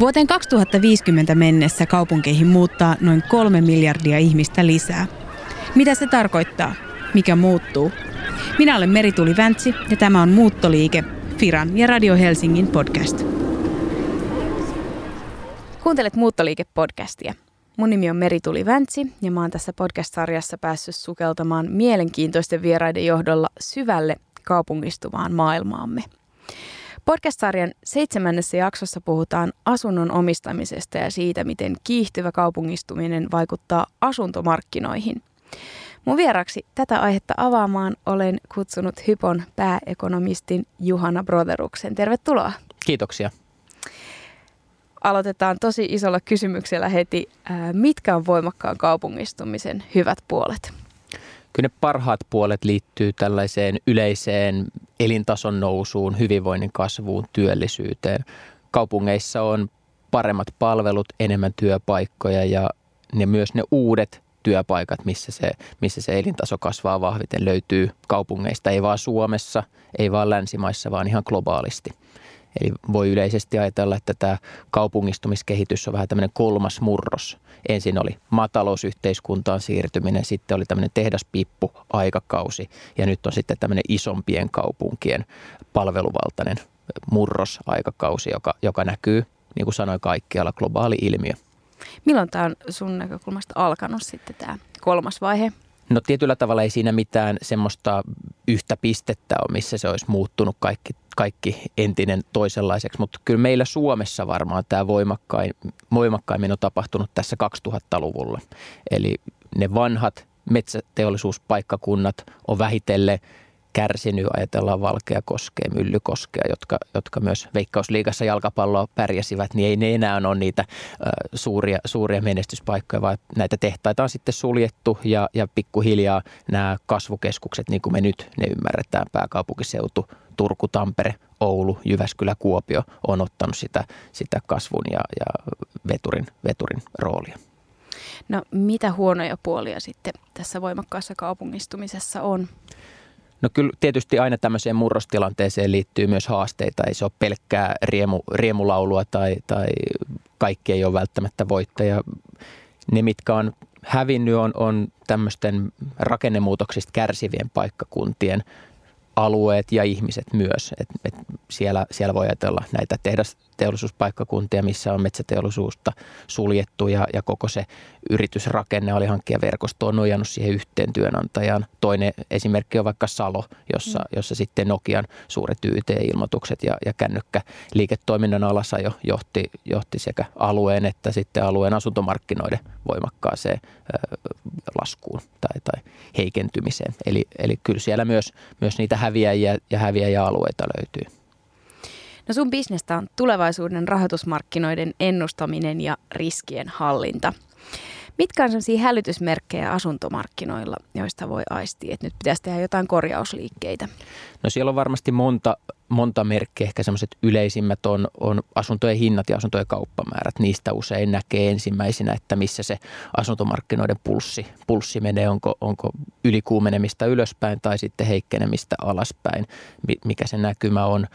Vuoteen 2050 mennessä kaupunkeihin muuttaa noin kolme miljardia ihmistä lisää. Mitä se tarkoittaa? Mikä muuttuu? Minä olen Merituli Väntsi ja tämä on Muuttoliike, Firan ja Radio Helsingin podcast. Kuuntelet Muuttoliike-podcastia. Mun nimi on Merituli Väntsi ja mä oon tässä podcast-sarjassa päässyt sukeltamaan mielenkiintoisten vieraiden johdolla syvälle kaupungistuvaan maailmaamme – Podcast-sarjan seitsemännessä jaksossa puhutaan asunnon omistamisesta ja siitä, miten kiihtyvä kaupungistuminen vaikuttaa asuntomarkkinoihin. Mun vieraksi tätä aihetta avaamaan olen kutsunut Hypon pääekonomistin Juhana Broderuksen. Tervetuloa. Kiitoksia. Aloitetaan tosi isolla kysymyksellä heti. Mitkä on voimakkaan kaupungistumisen hyvät puolet? Kyllä ne parhaat puolet liittyy tällaiseen yleiseen elintason nousuun, hyvinvoinnin kasvuun, työllisyyteen. Kaupungeissa on paremmat palvelut, enemmän työpaikkoja ja ne myös ne uudet työpaikat, missä se, missä se elintaso kasvaa vahviten, löytyy kaupungeista, ei vaan Suomessa, ei vaan länsimaissa, vaan ihan globaalisti. Eli voi yleisesti ajatella, että tämä kaupungistumiskehitys on vähän tämmöinen kolmas murros. Ensin oli maatalousyhteiskuntaan siirtyminen, sitten oli tämmöinen tehdaspippu aikakausi ja nyt on sitten tämmöinen isompien kaupunkien palveluvaltainen murrosaikakausi, joka, joka näkyy, niin kuin sanoin, kaikkialla globaali ilmiö. Milloin tämä on sun näkökulmasta alkanut sitten tämä kolmas vaihe? No tietyllä tavalla ei siinä mitään semmoista yhtä pistettä ole, missä se olisi muuttunut kaikki, kaikki entinen toisenlaiseksi, mutta kyllä meillä Suomessa varmaan tämä voimakkain, voimakkaimmin on tapahtunut tässä 2000-luvulla. Eli ne vanhat metsäteollisuuspaikkakunnat on vähitellen kärsinyt, ajatellaan Valkeakoskea, Myllykoskea, jotka, jotka myös Veikkausliigassa jalkapalloa pärjäsivät, niin ei ne enää ole niitä suuria, suuria menestyspaikkoja, vaan näitä tehtaita on sitten suljettu ja, ja pikkuhiljaa nämä kasvukeskukset, niin kuin me nyt ne ymmärretään, pääkaupunkiseutu, Turku, Tampere, Oulu, Jyväskylä, Kuopio on ottanut sitä, sitä kasvun ja, ja veturin, veturin roolia. No mitä huonoja puolia sitten tässä voimakkaassa kaupungistumisessa on? No kyllä tietysti aina tämmöiseen murrostilanteeseen liittyy myös haasteita. Ei se ole pelkkää riemu, riemulaulua tai, tai kaikki ei ole välttämättä voittaja. Ne, mitkä on hävinnyt, on, on tämmöisten rakennemuutoksista kärsivien paikkakuntien alueet ja ihmiset myös. Et, et siellä, siellä voi ajatella näitä tehdas, teollisuuspaikkakuntia, missä on metsäteollisuutta suljettu ja, ja koko se yritysrakenne, alihankkijaverkosto on nojannut siihen yhteen työnantajaan. Toinen esimerkki on vaikka Salo, jossa, mm. jossa sitten Nokian suuret YT-ilmoitukset ja, ja kännykkäliiketoiminnan alasajo johti, johti sekä alueen että sitten alueen asuntomarkkinoiden voimakkaaseen ö, laskuun tai, tai heikentymiseen. Eli, eli kyllä siellä myös, myös niitä häviäjiä ja häviäjäalueita löytyy. No sun bisnestä on tulevaisuuden rahoitusmarkkinoiden ennustaminen ja riskien hallinta. Mitkä on sellaisia hälytysmerkkejä asuntomarkkinoilla, joista voi aistia, että nyt pitäisi tehdä jotain korjausliikkeitä? No siellä on varmasti monta, monta merkkiä. Ehkä semmoiset yleisimmät on, on asuntojen hinnat ja asuntojen kauppamäärät. Niistä usein näkee ensimmäisenä, että missä se asuntomarkkinoiden pulssi, pulssi menee. Onko, onko ylikuumenemista ylöspäin tai sitten heikkenemistä alaspäin, mikä se näkymä on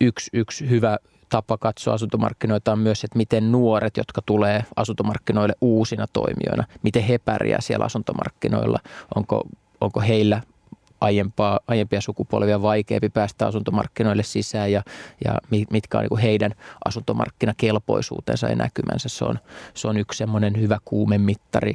yksi, yksi hyvä tapa katsoa asuntomarkkinoita on myös, että miten nuoret, jotka tulee asuntomarkkinoille uusina toimijoina, miten he pärjää siellä asuntomarkkinoilla. Onko, onko heillä aiempaa, aiempia sukupolvia vaikeampi päästä asuntomarkkinoille sisään ja, ja mitkä on niin heidän asuntomarkkinakelpoisuutensa ja näkymänsä. Se on, se on yksi semmoinen hyvä kuumemittari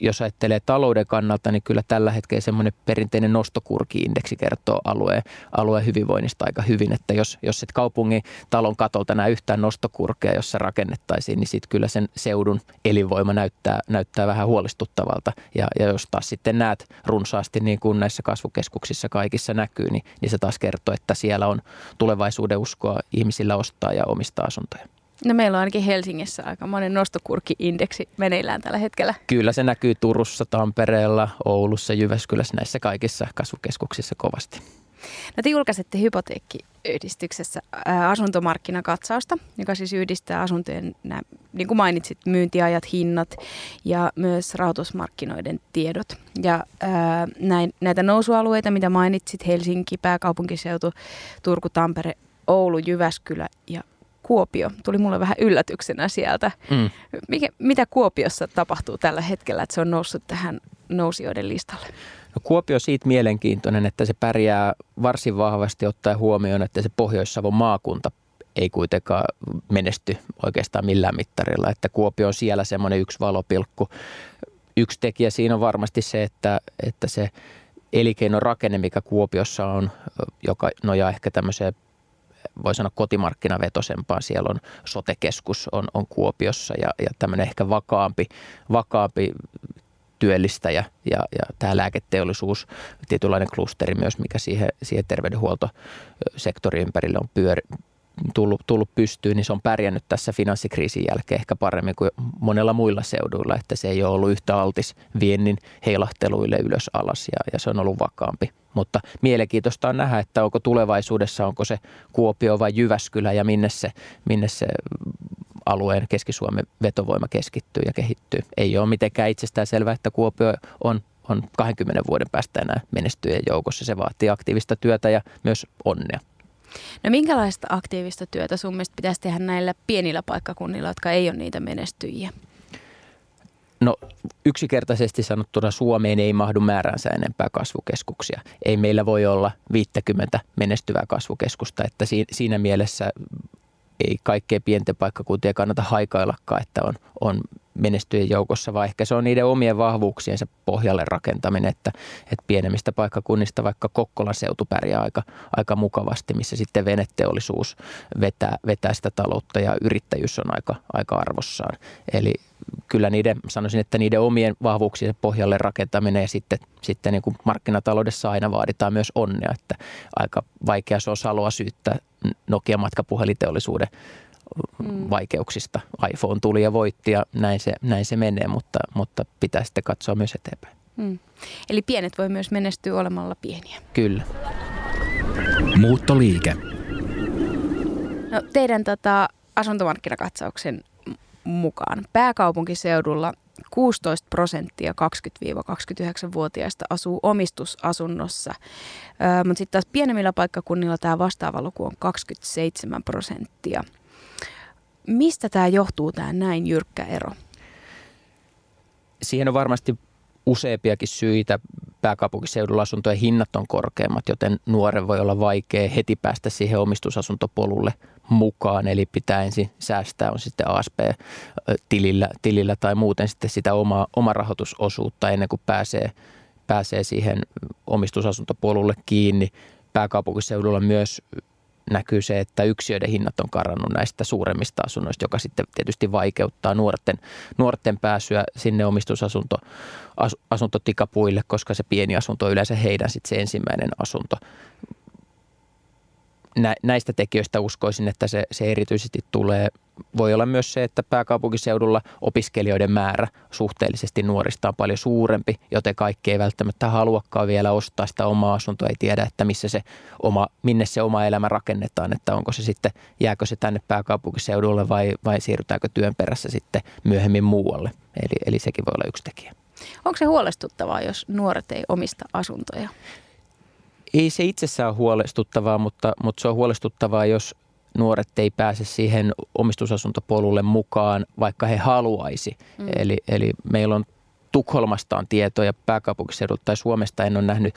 jos ajattelee talouden kannalta, niin kyllä tällä hetkellä semmoinen perinteinen nostokurki-indeksi kertoo alueen, alueen hyvinvoinnista aika hyvin, että jos, jos et kaupungin talon katolta näe yhtään nostokurkea, jossa rakennettaisiin, niin sitten kyllä sen seudun elinvoima näyttää, näyttää vähän huolestuttavalta. Ja, ja jos taas sitten näet runsaasti, niin kuin näissä kasvukeskuksissa kaikissa näkyy, niin, niin se taas kertoo, että siellä on tulevaisuuden uskoa ihmisillä ostaa ja omistaa asuntoja. No meillä on ainakin Helsingissä aika monen nostokurkki-indeksi meneillään tällä hetkellä. Kyllä se näkyy Turussa, Tampereella, Oulussa, Jyväskylässä, näissä kaikissa kasvukeskuksissa kovasti. No te julkaisette hypoteekkiyhdistyksessä asuntomarkkinakatsausta, joka siis yhdistää asuntojen, nämä, niin kuin mainitsit, myyntiajat, hinnat ja myös rahoitusmarkkinoiden tiedot. Ja ää, näin, näitä nousualueita, mitä mainitsit, Helsinki, pääkaupunkiseutu, Turku, Tampere, Oulu, Jyväskylä ja Kuopio tuli mulle vähän yllätyksenä sieltä. Mm. Mikä, mitä Kuopiossa tapahtuu tällä hetkellä, että se on noussut tähän nousijoiden listalle? No Kuopio on siitä mielenkiintoinen, että se pärjää varsin vahvasti ottaen huomioon, että se Pohjois-Savon maakunta ei kuitenkaan menesty oikeastaan millään mittarilla. Että Kuopio on siellä semmoinen yksi valopilkku. Yksi tekijä siinä on varmasti se, että, että se elinkeinorakenne, mikä Kuopiossa on, joka nojaa ehkä tämmöiseen voi sanoa kotimarkkinavetosempaa. Siellä on sotekeskus on, on Kuopiossa ja, ja tämmöinen ehkä vakaampi, vakaampi työllistäjä ja, ja tämä lääketeollisuus, tietynlainen klusteri myös, mikä siihen, siihen terveydenhuoltosektorin ympärille on pyöri, tullut, tullut pystyyn, niin se on pärjännyt tässä finanssikriisin jälkeen ehkä paremmin kuin monella muilla seuduilla, että se ei ole ollut yhtä altis viennin heilahteluille ylös alas ja, ja se on ollut vakaampi. Mutta mielenkiintoista on nähdä, että onko tulevaisuudessa, onko se Kuopio vai Jyväskylä ja minne se, minne se alueen Keski-Suomen vetovoima keskittyy ja kehittyy. Ei ole mitenkään itsestään selvää, että Kuopio on on 20 vuoden päästä enää menestyjien joukossa. Se vaatii aktiivista työtä ja myös onnea. No minkälaista aktiivista työtä sun mielestä pitäisi tehdä näillä pienillä paikkakunnilla, jotka ei ole niitä menestyjiä? No yksinkertaisesti sanottuna Suomeen ei mahdu määränsä enempää kasvukeskuksia. Ei meillä voi olla 50 menestyvää kasvukeskusta, että siinä mielessä ei kaikkea pienten paikkakuntien kannata haikaillakaan, että on, on menestyjien joukossa, vaan ehkä se on niiden omien vahvuuksiensa pohjalle rakentaminen, että, että pienemmistä paikkakunnista vaikka Kokkolan seutu pärjää aika, aika mukavasti, missä sitten veneteollisuus vetää, vetää sitä taloutta ja yrittäjyys on aika, aika arvossaan. Eli kyllä niiden, sanoisin, että niiden omien vahvuuksien pohjalle rakentaminen ja sitten, sitten niin kuin markkinataloudessa aina vaaditaan myös onnea, että aika vaikea se on saloa syyttää Nokia matkapuheliteollisuuden mm. vaikeuksista. iPhone tuli ja voitti ja näin se, näin se menee, mutta, mutta pitää sitten katsoa myös eteenpäin. Mm. Eli pienet voi myös menestyä olemalla pieniä. Kyllä. Muuttoliike. No, teidän tota, asuntomarkkinakatsauksen mukaan pääkaupunkiseudulla 16 prosenttia 20-29-vuotiaista asuu omistusasunnossa, öö, mutta sitten taas pienemmillä paikkakunnilla tämä vastaava luku on 27 prosenttia. Mistä tämä johtuu, tämä näin jyrkkä ero? Siihen on varmasti useampiakin syitä. Pääkaupunkiseudulla asuntojen hinnat on korkeammat, joten nuoren voi olla vaikea heti päästä siihen omistusasuntopolulle mukaan. Eli pitää ensin säästää, on sitten ASP-tilillä tilillä tai muuten sitten sitä omaa, oma rahoitusosuutta ennen kuin pääsee, pääsee siihen omistusasuntopolulle kiinni. Pääkaupunkiseudulla myös näkyy se, että yksiöiden hinnat on karannut näistä suuremmista asunnoista, joka sitten tietysti vaikeuttaa nuorten, nuorten pääsyä sinne omistusasunto as, asuntotikapuille, koska se pieni asunto on yleensä heidän sitten se ensimmäinen asunto näistä tekijöistä uskoisin, että se, se erityisesti tulee. Voi olla myös se, että pääkaupunkiseudulla opiskelijoiden määrä suhteellisesti nuorista on paljon suurempi, joten kaikki ei välttämättä haluakaan vielä ostaa sitä omaa asuntoa, ei tiedä, että missä se oma, minne se oma elämä rakennetaan, että onko se sitten, jääkö se tänne pääkaupunkiseudulle vai, vai siirrytäänkö työn perässä sitten myöhemmin muualle. Eli, eli sekin voi olla yksi tekijä. Onko se huolestuttavaa, jos nuoret ei omista asuntoja? Ei se itsessään ole huolestuttavaa, mutta, mutta se on huolestuttavaa, jos nuoret ei pääse siihen omistusasuntopolulle mukaan, vaikka he haluaisi. Mm. Eli, eli meillä on Tukholmasta on tietoja pääkaupunkiseudulta tai Suomesta en ole nähnyt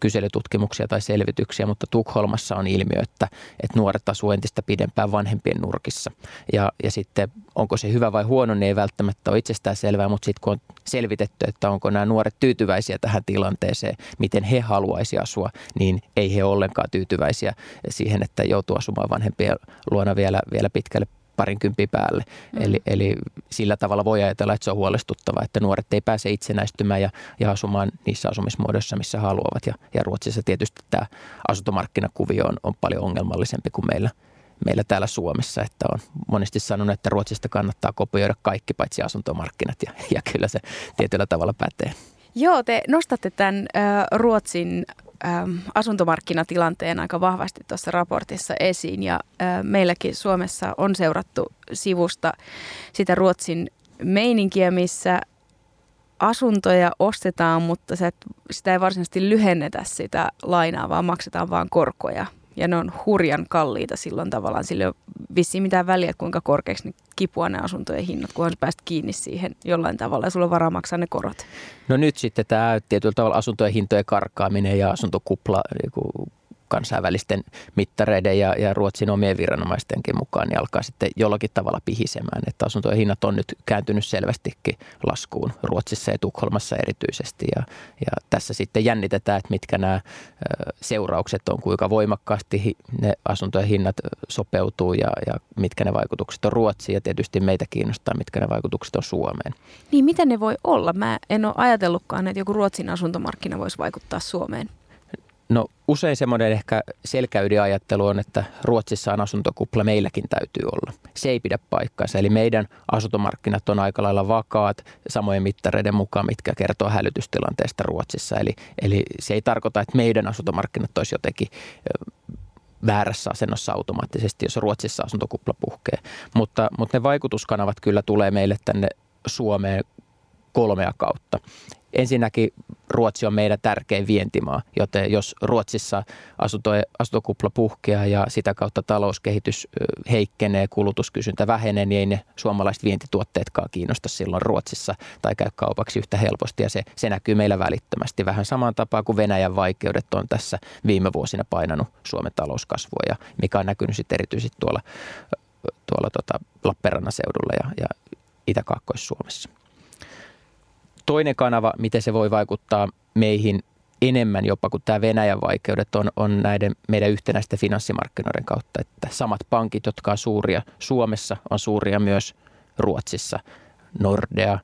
kyselytutkimuksia tai selvityksiä, mutta Tukholmassa on ilmiö, että, että nuoret asuu entistä pidempään vanhempien nurkissa. Ja, ja sitten onko se hyvä vai huono, niin ei välttämättä ole itsestään selvää, mutta sitten kun on selvitetty, että onko nämä nuoret tyytyväisiä tähän tilanteeseen, miten he haluaisi asua, niin ei he ollenkaan tyytyväisiä siihen, että joutuu asumaan vanhempien luona vielä, vielä pitkälle parinkympin päälle. Mm. Eli, eli sillä tavalla voi ajatella, että se on huolestuttava, että nuoret ei pääse itsenäistymään ja, ja asumaan niissä asumismuodoissa, missä haluavat. Ja, ja Ruotsissa tietysti tämä asuntomarkkinakuvio on, on paljon ongelmallisempi kuin meillä, meillä täällä Suomessa. Että on monesti sanonut, että Ruotsista kannattaa kopioida kaikki paitsi asuntomarkkinat ja, ja kyllä se tietyllä tavalla pätee. Joo, te nostatte tämän Ruotsin asuntomarkkinatilanteen aika vahvasti tuossa raportissa esiin ja äh, meilläkin Suomessa on seurattu sivusta sitä Ruotsin meininkiä, missä asuntoja ostetaan, mutta sitä ei varsinaisesti lyhennetä sitä lainaa, vaan maksetaan vaan korkoja. Ja ne on hurjan kalliita silloin tavallaan, sille on vissiin mitään väliä, kuinka korkeaksi ne kipua ne asuntojen hinnat, kunhan sä pääst kiinni siihen jollain tavalla ja sulla on varaa maksaa ne korot. No nyt sitten tämä tietyllä tavalla asuntojen hintojen karkaaminen ja asuntokupla niin kansainvälisten mittareiden ja, ja Ruotsin omien viranomaistenkin mukaan, niin alkaa sitten jollakin tavalla pihisemään. Että asuntojen hinnat on nyt kääntynyt selvästikin laskuun Ruotsissa ja Tukholmassa erityisesti. Ja, ja tässä sitten jännitetään, että mitkä nämä seuraukset on, kuinka voimakkaasti ne asuntojen hinnat sopeutuu ja, ja mitkä ne vaikutukset on Ruotsiin. Ja tietysti meitä kiinnostaa, mitkä ne vaikutukset on Suomeen. Niin, miten ne voi olla? Mä en ole ajatellutkaan, että joku Ruotsin asuntomarkkina voisi vaikuttaa Suomeen. No usein semmoinen ehkä selkäydiajattelu on, että Ruotsissa on asuntokupla, meilläkin täytyy olla. Se ei pidä paikkaansa. Eli meidän asuntomarkkinat on aika lailla vakaat samojen mittareiden mukaan, mitkä kertoo hälytystilanteesta Ruotsissa. Eli, eli se ei tarkoita, että meidän asuntomarkkinat olisi jotenkin väärässä asennossa automaattisesti, jos Ruotsissa asuntokupla puhkee. Mutta, mutta ne vaikutuskanavat kyllä tulee meille tänne Suomeen kolmea kautta. Ensinnäkin Ruotsi on meidän tärkein vientimaa, joten jos Ruotsissa asunto, asuntokupla puhkeaa ja sitä kautta talouskehitys heikkenee, kulutuskysyntä vähenee, niin ei ne suomalaiset vientituotteetkaan kiinnosta silloin Ruotsissa tai käy kaupaksi yhtä helposti ja se, se näkyy meillä välittömästi vähän samaan tapaan kuin Venäjän vaikeudet on tässä viime vuosina painanut Suomen talouskasvua ja mikä on näkynyt sitten erityisesti tuolla, tuolla tota Lappeenrannan seudulla ja, ja Itä-Kaakkois-Suomessa. Toinen kanava, miten se voi vaikuttaa meihin enemmän jopa kuin tämä Venäjän vaikeudet on, on näiden meidän yhtenäisten finanssimarkkinoiden kautta. Että samat pankit, jotka on suuria Suomessa, on suuria myös Ruotsissa. Nordea,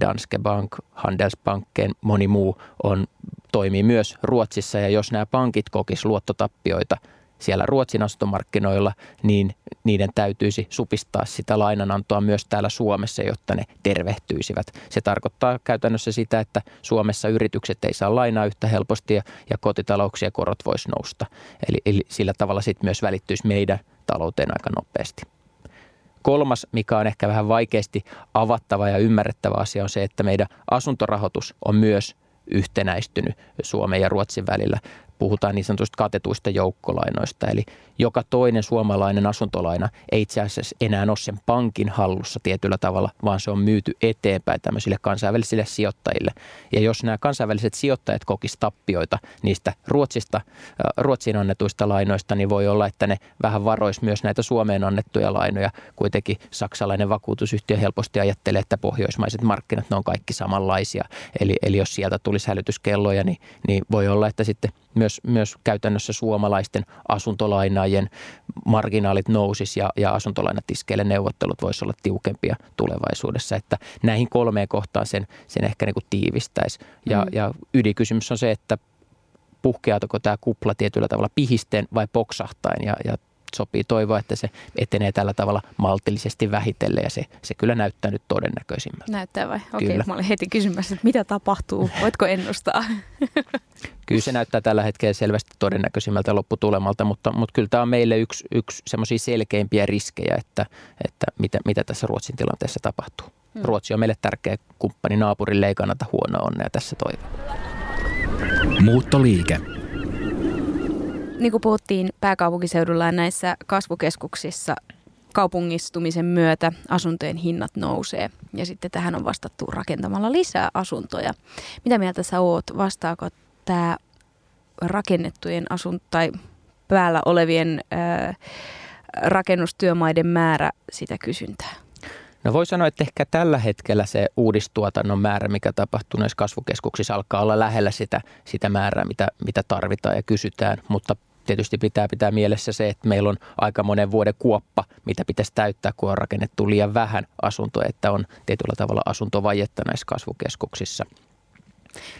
Danske Bank, Handelsbanken, moni muu on, toimii myös Ruotsissa ja jos nämä pankit kokis luottotappioita – siellä Ruotsin asuntomarkkinoilla, niin niiden täytyisi supistaa sitä lainanantoa myös täällä Suomessa, jotta ne tervehtyisivät. Se tarkoittaa käytännössä sitä, että Suomessa yritykset ei saa lainaa yhtä helposti ja, ja kotitalouksien korot voisi nousta. Eli, eli sillä tavalla sitten myös välittyisi meidän talouteen aika nopeasti. Kolmas, mikä on ehkä vähän vaikeasti avattava ja ymmärrettävä asia, on se, että meidän asuntorahoitus on myös yhtenäistynyt Suomen ja Ruotsin välillä puhutaan niin sanotusta katetuista joukkolainoista. Eli joka toinen suomalainen asuntolaina ei itse asiassa enää ole sen pankin hallussa tietyllä tavalla, vaan se on myyty eteenpäin tämmöisille kansainvälisille sijoittajille. Ja jos nämä kansainväliset sijoittajat kokisivat tappioita niistä Ruotsista, Ruotsiin annetuista lainoista, niin voi olla, että ne vähän varois myös näitä Suomeen annettuja lainoja. Kuitenkin saksalainen vakuutusyhtiö helposti ajattelee, että pohjoismaiset markkinat, ne on kaikki samanlaisia. Eli, eli jos sieltä tulisi hälytyskelloja, niin, niin voi olla, että sitten myös, myös käytännössä suomalaisten asuntolainaajien marginaalit nousis ja, ja asuntolainatiskeille neuvottelut voisi olla tiukempia tulevaisuudessa. Että näihin kolmeen kohtaan sen, sen ehkä niin kuin tiivistäisi. Ja, mm. ja ydinkysymys on se, että puhkeatko tämä kupla tietyllä tavalla pihisteen vai poksahtain ja, ja sopii toivoa, että se etenee tällä tavalla maltillisesti vähitellen ja se, se kyllä näyttää nyt todennäköisimmältä. Näyttää vai? Okei, okay, mä olin heti kysymässä, että mitä tapahtuu, voitko ennustaa? Kyllä se näyttää tällä hetkellä selvästi todennäköisimmältä lopputulemalta, mutta, mutta kyllä tämä on meille yksi, yksi semmoisia selkeimpiä riskejä, että, että mitä, mitä tässä Ruotsin tilanteessa tapahtuu. Hmm. Ruotsi on meille tärkeä kumppani, naapurille ei kannata huonoa onnea tässä toivoa. Muuttoliike niin kuin puhuttiin pääkaupunkiseudulla ja näissä kasvukeskuksissa kaupungistumisen myötä asuntojen hinnat nousee ja sitten tähän on vastattu rakentamalla lisää asuntoja. Mitä mieltä sä oot? Vastaako tämä rakennettujen asun tai päällä olevien ää, rakennustyömaiden määrä sitä kysyntää? No voi sanoa, että ehkä tällä hetkellä se uudistuotannon määrä, mikä tapahtuu näissä kasvukeskuksissa, alkaa olla lähellä sitä, sitä määrää, mitä, mitä tarvitaan ja kysytään, mutta tietysti pitää pitää mielessä se, että meillä on aika monen vuoden kuoppa, mitä pitäisi täyttää, kun on rakennettu liian vähän asuntoja, että on tietyllä tavalla asuntovajetta näissä kasvukeskuksissa.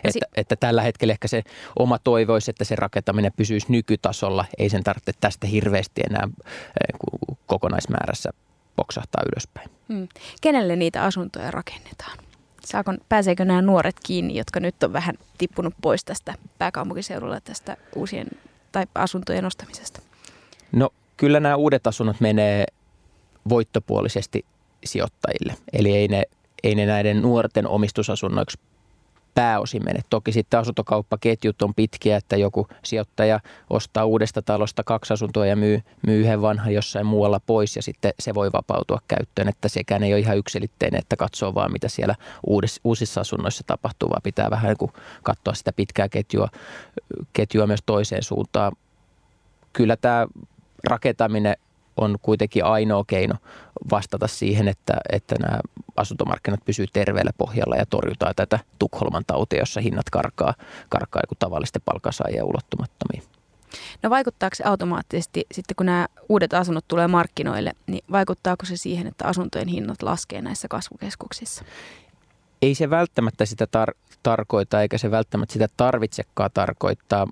Että, että tällä hetkellä ehkä se oma toivoisi, että se rakentaminen pysyisi nykytasolla. Ei sen tarvitse tästä hirveästi enää eh, kokonaismäärässä poksahtaa ylöspäin. Hmm. Kenelle niitä asuntoja rakennetaan? Saako, pääseekö nämä nuoret kiinni, jotka nyt on vähän tippunut pois tästä pääkaupunkiseudulla tästä uusien tai asuntojen ostamisesta? No kyllä nämä uudet asunnot menee voittopuolisesti sijoittajille. Eli ei ne, ei ne näiden nuorten omistusasunnoiksi pääosin mene. Toki sitten asuntokauppaketjut on pitkiä, että joku sijoittaja ostaa uudesta talosta kaksi asuntoa ja myy, myy yhden vanhan jossain muualla pois ja sitten se voi vapautua käyttöön. Että sekään ei ole ihan yksilitteinen, että katsoo vaan mitä siellä uudis, uusissa asunnoissa tapahtuu, vaan pitää vähän niin katsoa sitä pitkää ketjua, ketjua myös toiseen suuntaan. Kyllä tämä rakentaminen on kuitenkin ainoa keino vastata siihen, että, että nämä asuntomarkkinat pysyy terveellä pohjalla ja torjutaan tätä Tukholman tautia, jossa hinnat karkaa, karkaa joku tavallisten palkansaajien ulottumattomiin. No vaikuttaako se automaattisesti sitten, kun nämä uudet asunnot tulee markkinoille, niin vaikuttaako se siihen, että asuntojen hinnat laskee näissä kasvukeskuksissa? Ei se välttämättä sitä tar- tarkoita, eikä se välttämättä sitä tarvitsekaan tarkoittaa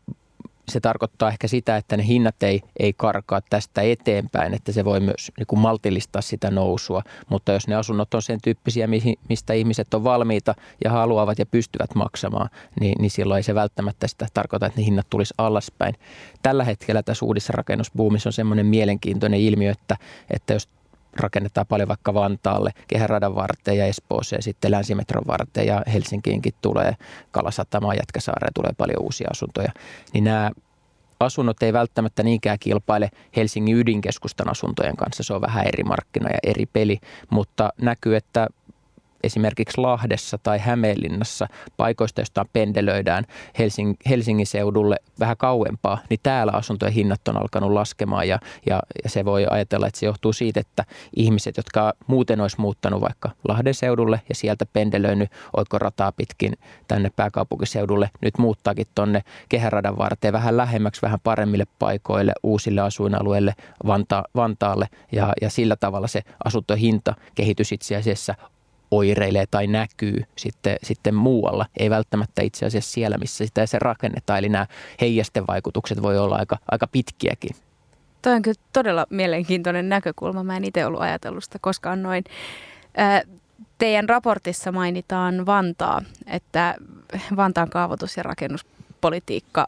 se tarkoittaa ehkä sitä, että ne hinnat ei, ei karkaa tästä eteenpäin, että se voi myös niin kuin maltillistaa sitä nousua. Mutta jos ne asunnot on sen tyyppisiä, mistä ihmiset on valmiita ja haluavat ja pystyvät maksamaan, niin, niin silloin ei se välttämättä sitä tarkoita, että ne hinnat tulisi alaspäin. Tällä hetkellä tässä uudessa rakennusbuumissa on semmoinen mielenkiintoinen ilmiö, että, että jos rakennetaan paljon vaikka Vantaalle, kehäradan varteen ja Espooseen sitten länsimetron varteen ja Helsinkiinkin tulee Kalasatamaan, Jätkäsaareen tulee paljon uusia asuntoja. Niin nämä asunnot ei välttämättä niinkään kilpaile Helsingin ydinkeskustan asuntojen kanssa. Se on vähän eri markkina ja eri peli, mutta näkyy, että esimerkiksi Lahdessa tai Hämeenlinnassa paikoista, joista pendelöidään Helsing, Helsingin seudulle vähän kauempaa, niin täällä asuntojen hinnat on alkanut laskemaan ja, ja, ja se voi ajatella, että se johtuu siitä, että ihmiset, jotka muuten olisi muuttanut vaikka Lahden seudulle ja sieltä pendelöinyt oikorataa pitkin tänne pääkaupunkiseudulle, nyt muuttaakin tuonne kehäradan varteen vähän lähemmäksi, vähän paremmille paikoille, uusille asuinalueille, Vanta, Vantaalle. Ja, ja sillä tavalla se asuntohinta kehitys itse asiassa oireilee tai näkyy sitten, sitten muualla. Ei välttämättä itse asiassa siellä, missä sitä se rakennetaan. Eli nämä heijastevaikutukset voi olla aika, aika pitkiäkin. Toi on kyllä todella mielenkiintoinen näkökulma. Mä en itse ollut ajatellut sitä koskaan noin. Teidän raportissa mainitaan Vantaa, että Vantaan kaavoitus- ja rakennuspolitiikka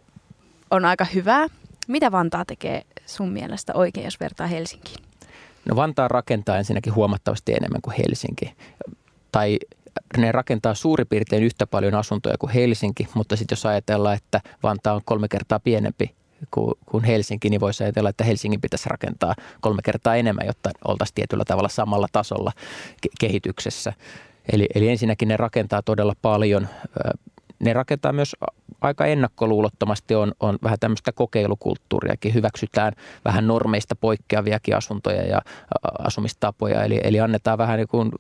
on aika hyvää. Mitä Vantaa tekee sun mielestä oikein, jos vertaa Helsinkiin? No Vantaa rakentaa ensinnäkin huomattavasti enemmän kuin Helsinki tai ne rakentaa suurin piirtein yhtä paljon asuntoja kuin Helsinki, mutta sitten jos ajatellaan, että Vantaa on kolme kertaa pienempi kuin Helsinki, niin voisi ajatella, että Helsingin pitäisi rakentaa kolme kertaa enemmän, jotta oltaisiin tietyllä tavalla samalla tasolla kehityksessä. Eli, eli ensinnäkin ne rakentaa todella paljon. Ne rakentaa myös aika ennakkoluulottomasti on, on vähän tämmöistä kokeilukulttuuriakin. Hyväksytään vähän normeista poikkeaviakin asuntoja ja asumistapoja, eli, eli annetaan vähän niin kuin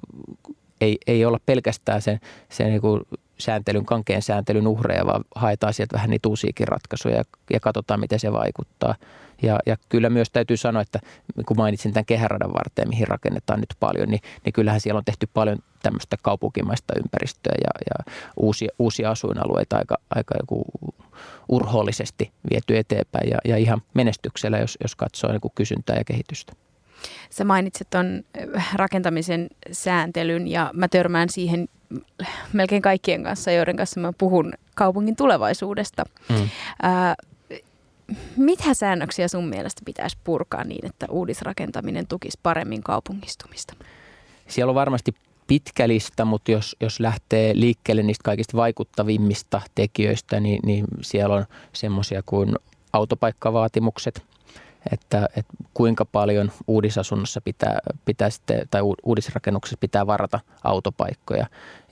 ei, ei olla pelkästään sen, sen niin kuin sääntelyn, kankeen sääntelyn uhreja, vaan haetaan sieltä vähän niitä uusiakin ratkaisuja ja, ja katsotaan, miten se vaikuttaa. Ja, ja kyllä myös täytyy sanoa, että kun mainitsin tämän kehäradan varteen, mihin rakennetaan nyt paljon, niin, niin kyllähän siellä on tehty paljon tämmöistä kaupunkimaista ympäristöä ja, ja uusia, uusia asuinalueita aika, aika joku urhoollisesti viety eteenpäin ja, ja ihan menestyksellä, jos, jos katsoo niin kuin kysyntää ja kehitystä. Sä mainitsit tuon rakentamisen sääntelyn ja mä törmään siihen melkein kaikkien kanssa, joiden kanssa mä puhun kaupungin tulevaisuudesta. Mm. Ää, mitä säännöksiä sun mielestä pitäisi purkaa niin, että uudisrakentaminen tukisi paremmin kaupungistumista? Siellä on varmasti pitkä lista, mutta jos, jos lähtee liikkeelle niistä kaikista vaikuttavimmista tekijöistä, niin, niin siellä on semmoisia kuin autopaikkavaatimukset – että, että kuinka paljon uudisasunnossa pitää, pitää sitten, tai uudisrakennuksessa pitää varata autopaikkoja.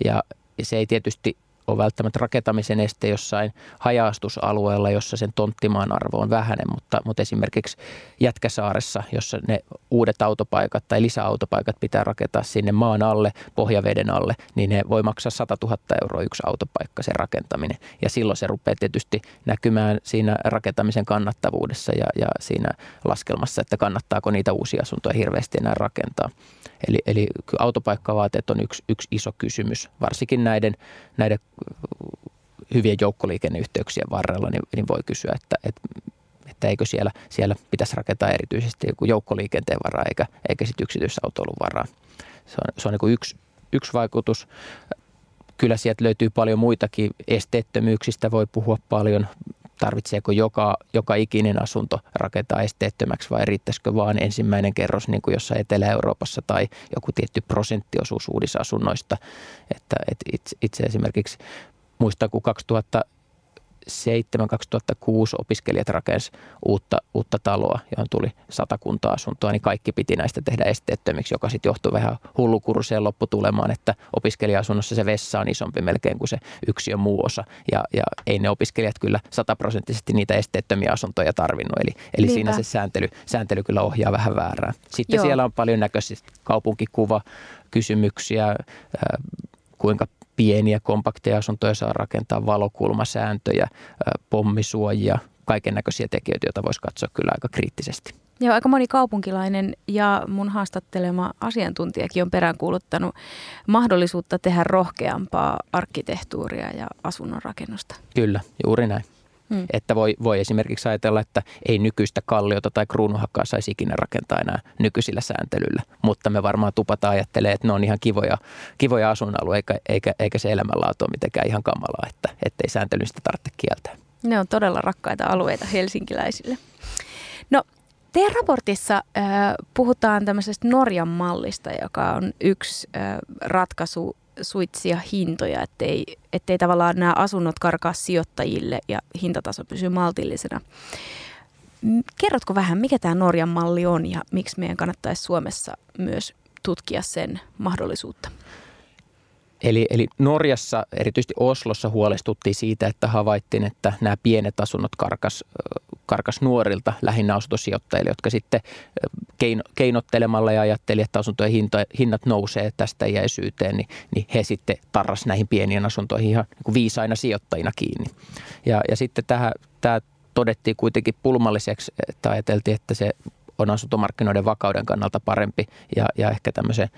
Ja se ei tietysti ole välttämättä rakentamisen este jossain hajaastusalueella, jossa sen tonttimaan arvo on vähäinen, mutta, mutta esimerkiksi Jätkäsaaressa, jossa ne uudet autopaikat tai lisäautopaikat pitää rakentaa sinne maan alle, pohjaveden alle, niin ne voi maksaa 100 000 euroa yksi autopaikka sen rakentaminen. Ja silloin se rupeaa tietysti näkymään siinä rakentamisen kannattavuudessa ja, ja siinä laskelmassa, että kannattaako niitä uusia asuntoja hirveästi enää rakentaa. Eli, eli autopaikkavaateet on yksi, yksi iso kysymys, varsinkin näiden, näiden hyvien joukkoliikenneyhteyksien varrella, niin, niin voi kysyä, että, että, että eikö siellä, siellä pitäisi rakentaa erityisesti joku joukkoliikenteen varaa eikä, eikä sitten yksityisautoilun varaa. Se on, se on niin yksi, yksi vaikutus. Kyllä sieltä löytyy paljon muitakin esteettömyyksistä, voi puhua paljon tarvitseeko joka, joka ikinen asunto rakentaa esteettömäksi vai riittäisikö vaan ensimmäinen kerros niin kuin jossain Etelä-Euroopassa tai joku tietty prosenttiosuus uudisasunnoista. Että, että itse, itse esimerkiksi muistan, kun 2000 2007-2006 opiskelijat rakensi uutta, uutta taloa, johon tuli satakunta asuntoa, niin kaikki piti näistä tehdä esteettömiksi, joka sitten johtui vähän hullukurseen lopputulemaan, että opiskelija-asunnossa se vessa on isompi melkein kuin se yksi muu osa. Ja, ja ei ne opiskelijat kyllä sataprosenttisesti niitä esteettömiä asuntoja tarvinnut. Eli, eli siinä se sääntely, sääntely kyllä ohjaa vähän väärään. Sitten Joo. siellä on paljon näköisiä kaupunkikuva, kysymyksiä, kuinka pieniä kompakteja asuntoja saa rakentaa, valokulmasääntöjä, pommisuojia, kaiken näköisiä tekijöitä, joita voisi katsoa kyllä aika kriittisesti. Joo, aika moni kaupunkilainen ja mun haastattelema asiantuntijakin on peräänkuuluttanut mahdollisuutta tehdä rohkeampaa arkkitehtuuria ja asunnon rakennusta. Kyllä, juuri näin. Hmm. Että voi, voi esimerkiksi ajatella, että ei nykyistä kalliota tai kruunuhakkaa saisi ikinä rakentaa enää nykyisillä sääntelyllä. Mutta me varmaan tupata ajattelee, että ne on ihan kivoja, kivoja asuinalueita, eikä, eikä, eikä se elämänlaatu ole mitenkään ihan kamalaa, että ettei sääntelystä tarvitse kieltää. Ne on todella rakkaita alueita helsinkiläisille. No Teidän raportissa äh, puhutaan tämmöisestä Norjan mallista, joka on yksi äh, ratkaisu suitsia hintoja, ettei, ettei tavallaan nämä asunnot karkaa sijoittajille ja hintataso pysyy maltillisena. Kerrotko vähän, mikä tämä Norjan malli on ja miksi meidän kannattaisi Suomessa myös tutkia sen mahdollisuutta? Eli, eli Norjassa, erityisesti Oslossa huolestuttiin siitä, että havaittiin, että nämä pienet asunnot karkas, karkas nuorilta lähinnä asuntosijoittajille, jotka sitten keino, keinottelemalla ja ajatteli, että asuntojen hinta, hinnat nousee tästä iäisyyteen, niin, niin he sitten tarras näihin pieniin asuntoihin ihan niin viisaina sijoittajina kiinni. Ja, ja sitten tähän, tämä todettiin kuitenkin pulmalliseksi, että ajateltiin, että se on asuntomarkkinoiden vakauden kannalta parempi ja, ja ehkä tämmöisen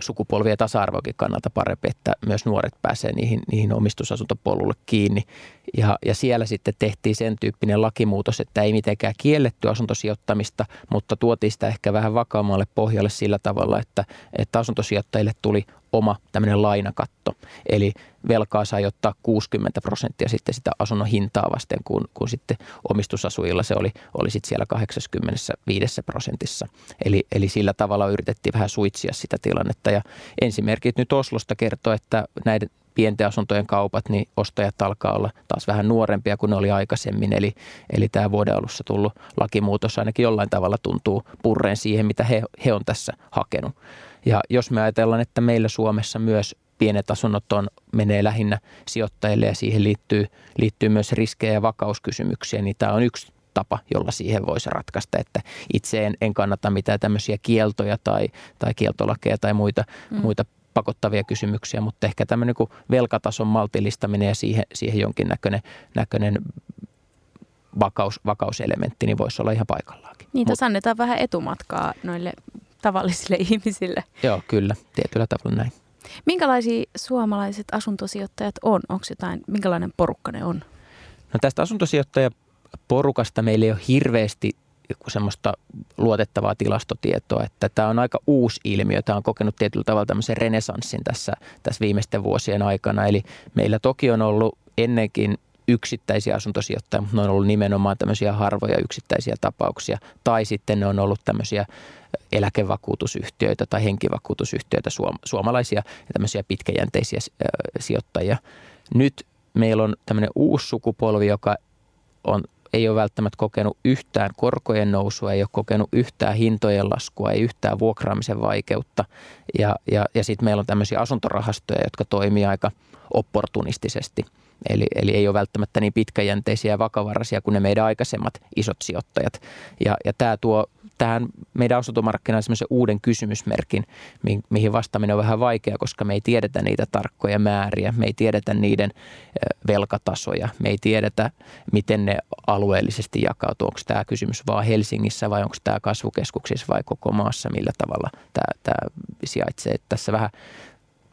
sukupolvien tasa-arvoakin kannalta parempi, että myös nuoret pääsee niihin, niihin omistusasuntopolulle kiinni. Ja, ja siellä sitten tehtiin sen tyyppinen lakimuutos, että ei mitenkään kielletty asuntosijoittamista, mutta tuotiin sitä ehkä vähän vakaammalle pohjalle sillä tavalla, että, että asuntosijoittajille tuli oma tämmöinen lainakatto. Eli velkaa sai ottaa 60 prosenttia sitten sitä asunnon hintaa vasten, kun, kun sitten omistusasuilla se oli, oli sitten siellä 85 prosentissa. Eli, eli sillä tavalla yritettiin vähän suitsia sitä tilannetta. Ja ensimerkit nyt Oslosta kertoo, että näiden pienten asuntojen kaupat, niin ostajat alkaa olla taas vähän nuorempia kuin ne oli aikaisemmin. Eli, eli tämä vuoden alussa tullut lakimuutos ainakin jollain tavalla tuntuu purreen siihen, mitä he, he on tässä hakenut. Ja jos me ajatellaan, että meillä Suomessa myös pienet asunnot on, menee lähinnä sijoittajille ja siihen liittyy, liittyy myös riskejä ja vakauskysymyksiä, niin tämä on yksi tapa, jolla siihen voisi ratkaista, että itse en, en kannata mitään tämmöisiä kieltoja tai, tai kieltolakeja tai muita, mm. muita pakottavia kysymyksiä, mutta ehkä tämmöinen niin velkatason maltillistaminen ja siihen, siihen jonkin näköinen, näköinen vakaus, vakauselementti, niin voisi olla ihan paikallaankin. Niin, tässä annetaan vähän etumatkaa noille tavallisille ihmisille. Joo, kyllä, tietyllä tavalla näin. Minkälaisia suomalaiset asuntosijoittajat on? Onko jotain, minkälainen porukka ne on? No tästä asuntosijoittajaporukasta meillä ei ole hirveästi semmoista luotettavaa tilastotietoa, että tämä on aika uusi ilmiö. Tämä on kokenut tietyllä tavalla tämmöisen renesanssin tässä, tässä viimeisten vuosien aikana. Eli meillä toki on ollut ennenkin yksittäisiä asuntosijoittajia, mutta ne on ollut nimenomaan tämmöisiä harvoja yksittäisiä tapauksia. Tai sitten ne on ollut tämmöisiä eläkevakuutusyhtiöitä tai henkivakuutusyhtiöitä, suomalaisia ja tämmöisiä pitkäjänteisiä sijoittajia. Nyt meillä on tämmöinen uusi sukupolvi, joka on ei ole välttämättä kokenut yhtään korkojen nousua, ei ole kokenut yhtään hintojen laskua, ei yhtään vuokraamisen vaikeutta. Ja, ja, ja sitten meillä on tämmöisiä asuntorahastoja, jotka toimii aika opportunistisesti – Eli, eli ei ole välttämättä niin pitkäjänteisiä ja vakavaraisia kuin ne meidän aikaisemmat isot sijoittajat. Ja, ja tämä tuo tähän meidän asuntomarkkinaan semmoisen uuden kysymysmerkin, mihin vastaaminen on vähän vaikea, koska me ei tiedetä niitä tarkkoja määriä, me ei tiedetä niiden velkatasoja, me ei tiedetä, miten ne alueellisesti jakautuu. Onko tämä kysymys vaan Helsingissä vai onko tämä kasvukeskuksissa vai koko maassa, millä tavalla tämä, tämä sijaitsee. Tässä vähän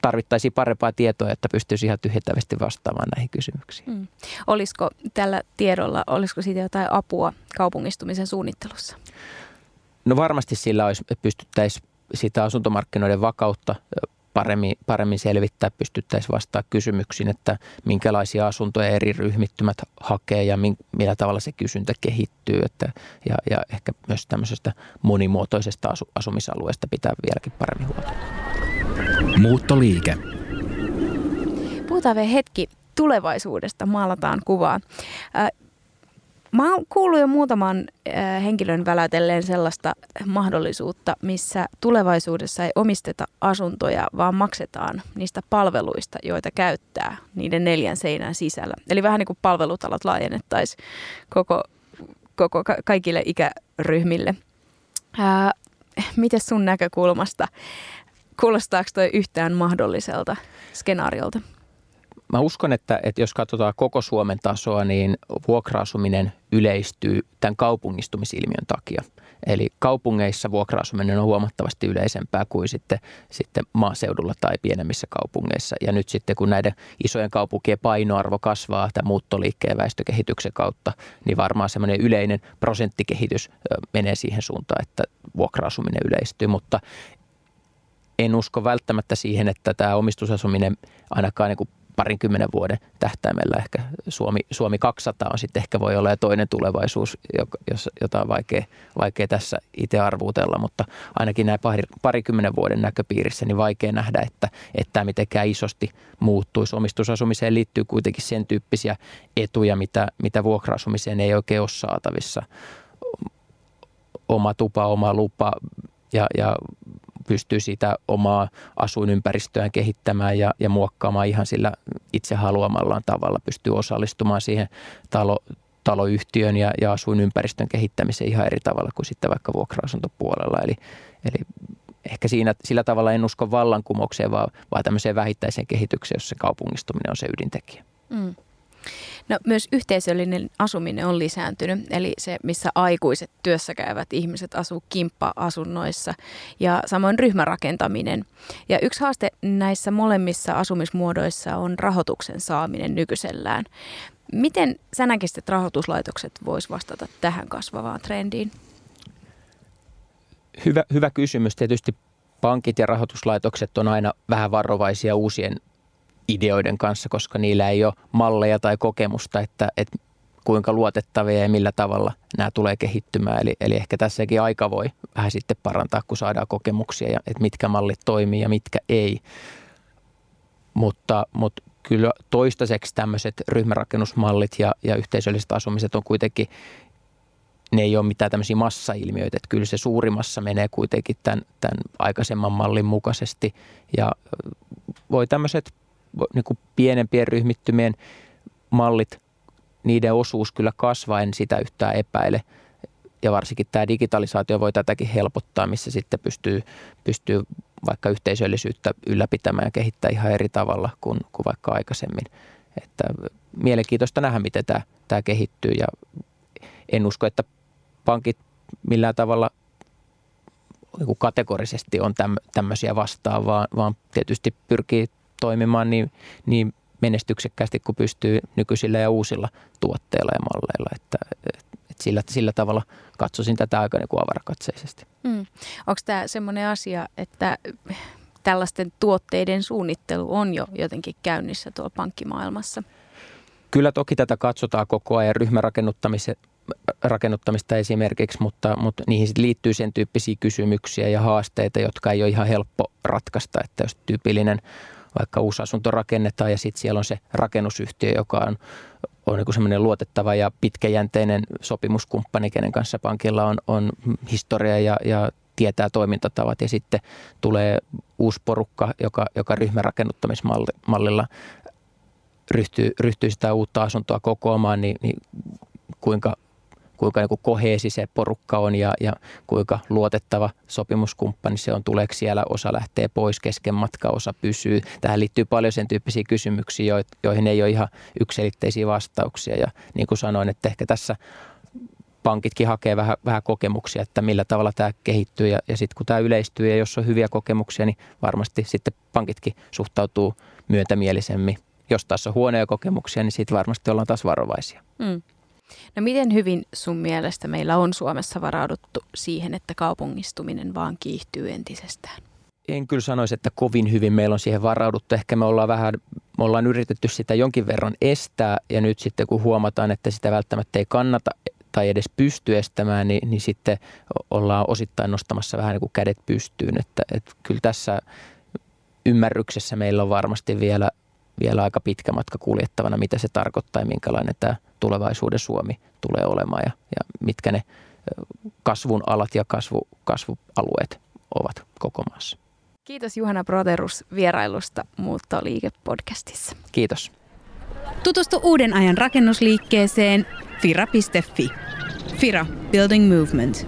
tarvittaisiin parempaa tietoa, että pystyisi ihan tyhjentävästi vastaamaan näihin kysymyksiin. Mm. Olisiko tällä tiedolla, olisiko siitä jotain apua kaupungistumisen suunnittelussa? No varmasti sillä olisi, pystyttäisiin sitä asuntomarkkinoiden vakautta paremmin, paremmin selvittää, pystyttäisiin vastaamaan kysymyksiin, että minkälaisia asuntoja eri ryhmittymät hakee ja min, millä tavalla se kysyntä kehittyy. Että, ja, ja ehkä myös tämmöisestä monimuotoisesta asu, asumisalueesta pitää vieläkin paremmin huolta. Muuttoliike. Puhutaan vielä hetki tulevaisuudesta maalataan kuvaa. Mä oon kuullut jo muutaman henkilön välätelleen sellaista mahdollisuutta, missä tulevaisuudessa ei omisteta asuntoja, vaan maksetaan niistä palveluista, joita käyttää niiden neljän seinän sisällä. Eli vähän niin kuin palvelutalot laajennettaisiin koko, koko kaikille ikäryhmille. Ää, miten sun näkökulmasta, kuulostaako toi yhtään mahdolliselta skenaariolta? Mä uskon, että, että jos katsotaan koko Suomen tasoa, niin vuokra-asuminen yleistyy tämän kaupungistumisilmiön takia. Eli kaupungeissa vuokra-asuminen on huomattavasti yleisempää kuin sitten, sitten maaseudulla tai pienemmissä kaupungeissa. Ja nyt sitten kun näiden isojen kaupunkien painoarvo kasvaa tämän muuttoliikkeen väestökehityksen kautta, niin varmaan semmoinen yleinen prosenttikehitys menee siihen suuntaan, että vuokra-asuminen yleistyy. Mutta en usko välttämättä siihen, että tämä omistusasuminen ainakaan niin kuin parinkymmenen vuoden tähtäimellä ehkä Suomi, Suomi 200 on sitten ehkä voi olla ja toinen tulevaisuus, jota on vaikea, vaikea tässä itse arvuutella, mutta ainakin näin pari, parikymmenen vuoden näköpiirissä niin vaikea nähdä, että, että tämä mitenkään isosti muuttuisi. Omistusasumiseen liittyy kuitenkin sen tyyppisiä etuja, mitä, mitä vuokra-asumiseen ei oikein ole saatavissa. Oma tupa, oma lupa ja, ja pystyy sitä omaa asuinympäristöään kehittämään ja, ja muokkaamaan ihan sillä itse haluamallaan tavalla, pystyy osallistumaan siihen talo, taloyhtiön ja, ja asuinympäristön kehittämiseen ihan eri tavalla kuin sitten vaikka vuokra-asuntopuolella. Eli, eli ehkä siinä, sillä tavalla en usko vallankumoukseen, vaan, vaan tämmöiseen vähittäiseen kehitykseen, jossa kaupungistuminen on se ydintekijä. Mm. No myös yhteisöllinen asuminen on lisääntynyt, eli se, missä aikuiset työssä käyvät ihmiset asuu kimppa-asunnoissa ja samoin ryhmärakentaminen. Ja yksi haaste näissä molemmissa asumismuodoissa on rahoituksen saaminen nykyisellään. Miten sä näkisit, että rahoituslaitokset vois vastata tähän kasvavaan trendiin? Hyvä, hyvä kysymys. Tietysti pankit ja rahoituslaitokset on aina vähän varovaisia uusien ideoiden kanssa, koska niillä ei ole malleja tai kokemusta, että, että kuinka luotettavia ja millä tavalla nämä tulee kehittymään. Eli, eli ehkä tässäkin aika voi vähän sitten parantaa, kun saadaan kokemuksia, ja, että mitkä mallit toimii ja mitkä ei. Mutta, mutta kyllä toistaiseksi tämmöiset ryhmärakennusmallit ja, ja yhteisölliset asumiset on kuitenkin, ne ei ole mitään tämmöisiä massailmiöitä. Että kyllä se suurimassa menee kuitenkin tämän, tämän aikaisemman mallin mukaisesti. Ja voi tämmöiset niin kuin pienempien ryhmittymien mallit, niiden osuus kyllä kasvaa, en sitä yhtään epäile. Ja varsinkin tämä digitalisaatio voi tätäkin helpottaa, missä sitten pystyy, pystyy vaikka yhteisöllisyyttä ylläpitämään ja kehittämään ihan eri tavalla kuin, kuin vaikka aikaisemmin. Että mielenkiintoista nähdä, miten tämä, tämä kehittyy ja en usko, että pankit millään tavalla niin kategorisesti on tämmöisiä vastaan, vaan, vaan tietysti pyrkii toimimaan niin, niin menestyksekkäästi kuin pystyy nykyisillä ja uusilla tuotteilla ja malleilla. Että, että sillä, sillä tavalla katsoisin tätä aika niin kuin avarakatseisesti. Mm. Onko tämä semmoinen asia, että tällaisten tuotteiden suunnittelu on jo jotenkin käynnissä tuolla pankkimaailmassa? Kyllä toki tätä katsotaan koko ajan ryhmärakennuttamista esimerkiksi, mutta, mutta niihin liittyy sen tyyppisiä kysymyksiä ja haasteita, jotka ei ole ihan helppo ratkaista. Että jos tyypillinen vaikka uusi asunto rakennetaan ja sitten siellä on se rakennusyhtiö, joka on, on niin semmoinen luotettava ja pitkäjänteinen sopimuskumppani, kenen kanssa pankilla on, on historia ja, ja tietää toimintatavat. Ja sitten tulee uusi porukka, joka, joka ryhmärakennuttamismallilla ryhtyy, ryhtyy sitä uutta asuntoa kokoamaan, niin, niin kuinka kuinka niin koheesi se porukka on ja, ja kuinka luotettava sopimuskumppani se on. Tuleeko siellä osa lähtee pois kesken matka, osa pysyy. Tähän liittyy paljon sen tyyppisiä kysymyksiä, joihin ei ole ihan yksilitteisiä vastauksia. Ja niin kuin sanoin, että ehkä tässä pankitkin hakee vähän, vähän kokemuksia, että millä tavalla tämä kehittyy ja, ja sitten kun tämä yleistyy ja jos on hyviä kokemuksia, niin varmasti sitten pankitkin suhtautuu myöntämielisemmin. Jos taas on huonoja kokemuksia, niin siitä varmasti ollaan taas varovaisia. Mm. No miten hyvin sun mielestä meillä on Suomessa varauduttu siihen, että kaupungistuminen vaan kiihtyy entisestään? En kyllä sanoisi, että kovin hyvin meillä on siihen varauduttu. Ehkä me ollaan vähän, me ollaan yritetty sitä jonkin verran estää ja nyt sitten kun huomataan, että sitä välttämättä ei kannata tai edes pysty estämään, niin, niin sitten ollaan osittain nostamassa vähän niin kuin kädet pystyyn. Että, että kyllä tässä ymmärryksessä meillä on varmasti vielä, vielä aika pitkä matka kuljettavana, mitä se tarkoittaa ja minkälainen tämä tulevaisuuden Suomi tulee olemaan ja, ja mitkä ne kasvun alat ja kasvu, kasvualueet ovat koko maassa. Kiitos Juhana Proterus vierailusta Muuttoliike-podcastissa. Kiitos. Tutustu uuden ajan rakennusliikkeeseen fira.fi. Fira Building Movement.